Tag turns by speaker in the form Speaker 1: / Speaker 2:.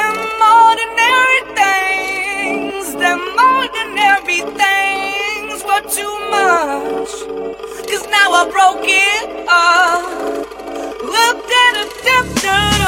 Speaker 1: them ordinary things, them ordinary things were too now I broke it up, looked at a
Speaker 2: dip turtle.